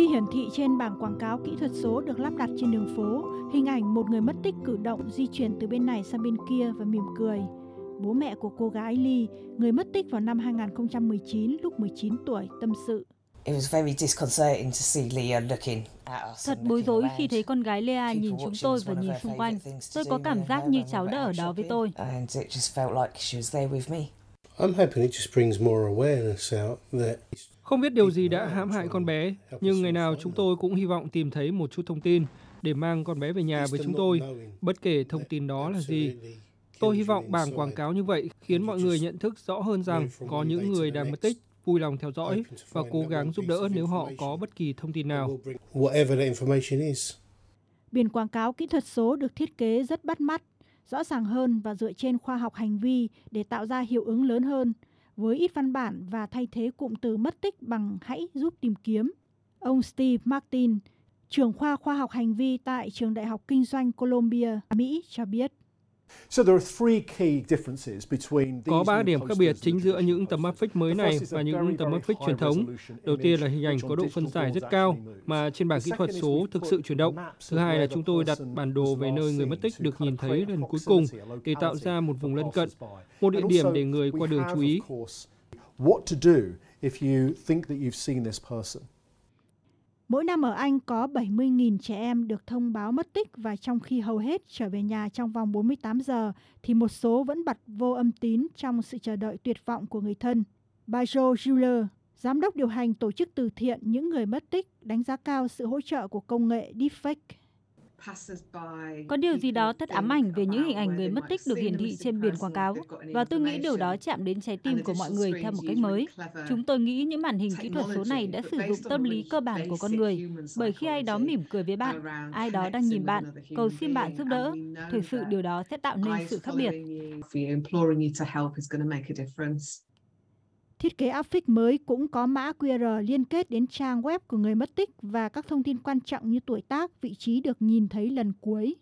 Khi hiển thị trên bảng quảng cáo kỹ thuật số được lắp đặt trên đường phố, hình ảnh một người mất tích cử động di chuyển từ bên này sang bên kia và mỉm cười. Bố mẹ của cô gái Lee, người mất tích vào năm 2019 lúc 19 tuổi, tâm sự. Thật bối rối khi thấy con gái Lea nhìn chúng tôi và nhìn xung quanh. Tôi có cảm giác như cháu đã ở đó với tôi. Không biết điều gì đã hãm hại con bé, nhưng ngày nào chúng tôi cũng hy vọng tìm thấy một chút thông tin để mang con bé về nhà với chúng tôi, bất kể thông tin đó là gì. Tôi hy vọng bảng quảng cáo như vậy khiến mọi người nhận thức rõ hơn rằng có những người đang mất tích, vui lòng theo dõi và cố gắng giúp đỡ nếu họ có bất kỳ thông tin nào. Biển quảng cáo kỹ thuật số được thiết kế rất bắt mắt, rõ ràng hơn và dựa trên khoa học hành vi để tạo ra hiệu ứng lớn hơn, với ít văn bản và thay thế cụm từ mất tích bằng hãy giúp tìm kiếm. Ông Steve Martin, trưởng khoa khoa học hành vi tại Trường Đại học Kinh doanh Columbia, Mỹ cho biết. Có ba điểm khác biệt chính giữa những tấm áp phích mới này và những tấm áp phích truyền thống. Đầu tiên là hình ảnh có độ phân giải rất cao mà trên bảng kỹ thuật số thực sự chuyển động. Thứ hai là chúng tôi đặt bản đồ về nơi người mất tích được nhìn thấy lần cuối cùng để tạo ra một vùng lân cận, một địa điểm để người qua đường chú ý. Mỗi năm ở Anh có 70.000 trẻ em được thông báo mất tích và trong khi hầu hết trở về nhà trong vòng 48 giờ thì một số vẫn bật vô âm tín trong sự chờ đợi tuyệt vọng của người thân. Bà Jo Juler, giám đốc điều hành tổ chức từ thiện những người mất tích, đánh giá cao sự hỗ trợ của công nghệ deepfake. Có điều gì đó thật ám ảnh về những hình ảnh người mất tích được hiển thị trên biển quảng cáo và tôi nghĩ điều đó chạm đến trái tim của mọi người theo một cách mới. Chúng tôi nghĩ những màn hình kỹ thuật số này đã sử dụng tâm lý cơ bản của con người bởi khi ai đó mỉm cười với bạn, ai đó đang nhìn bạn, cầu xin bạn giúp đỡ, thực sự điều đó sẽ tạo nên sự khác biệt. Thiết kế áp phích mới cũng có mã QR liên kết đến trang web của người mất tích và các thông tin quan trọng như tuổi tác, vị trí được nhìn thấy lần cuối.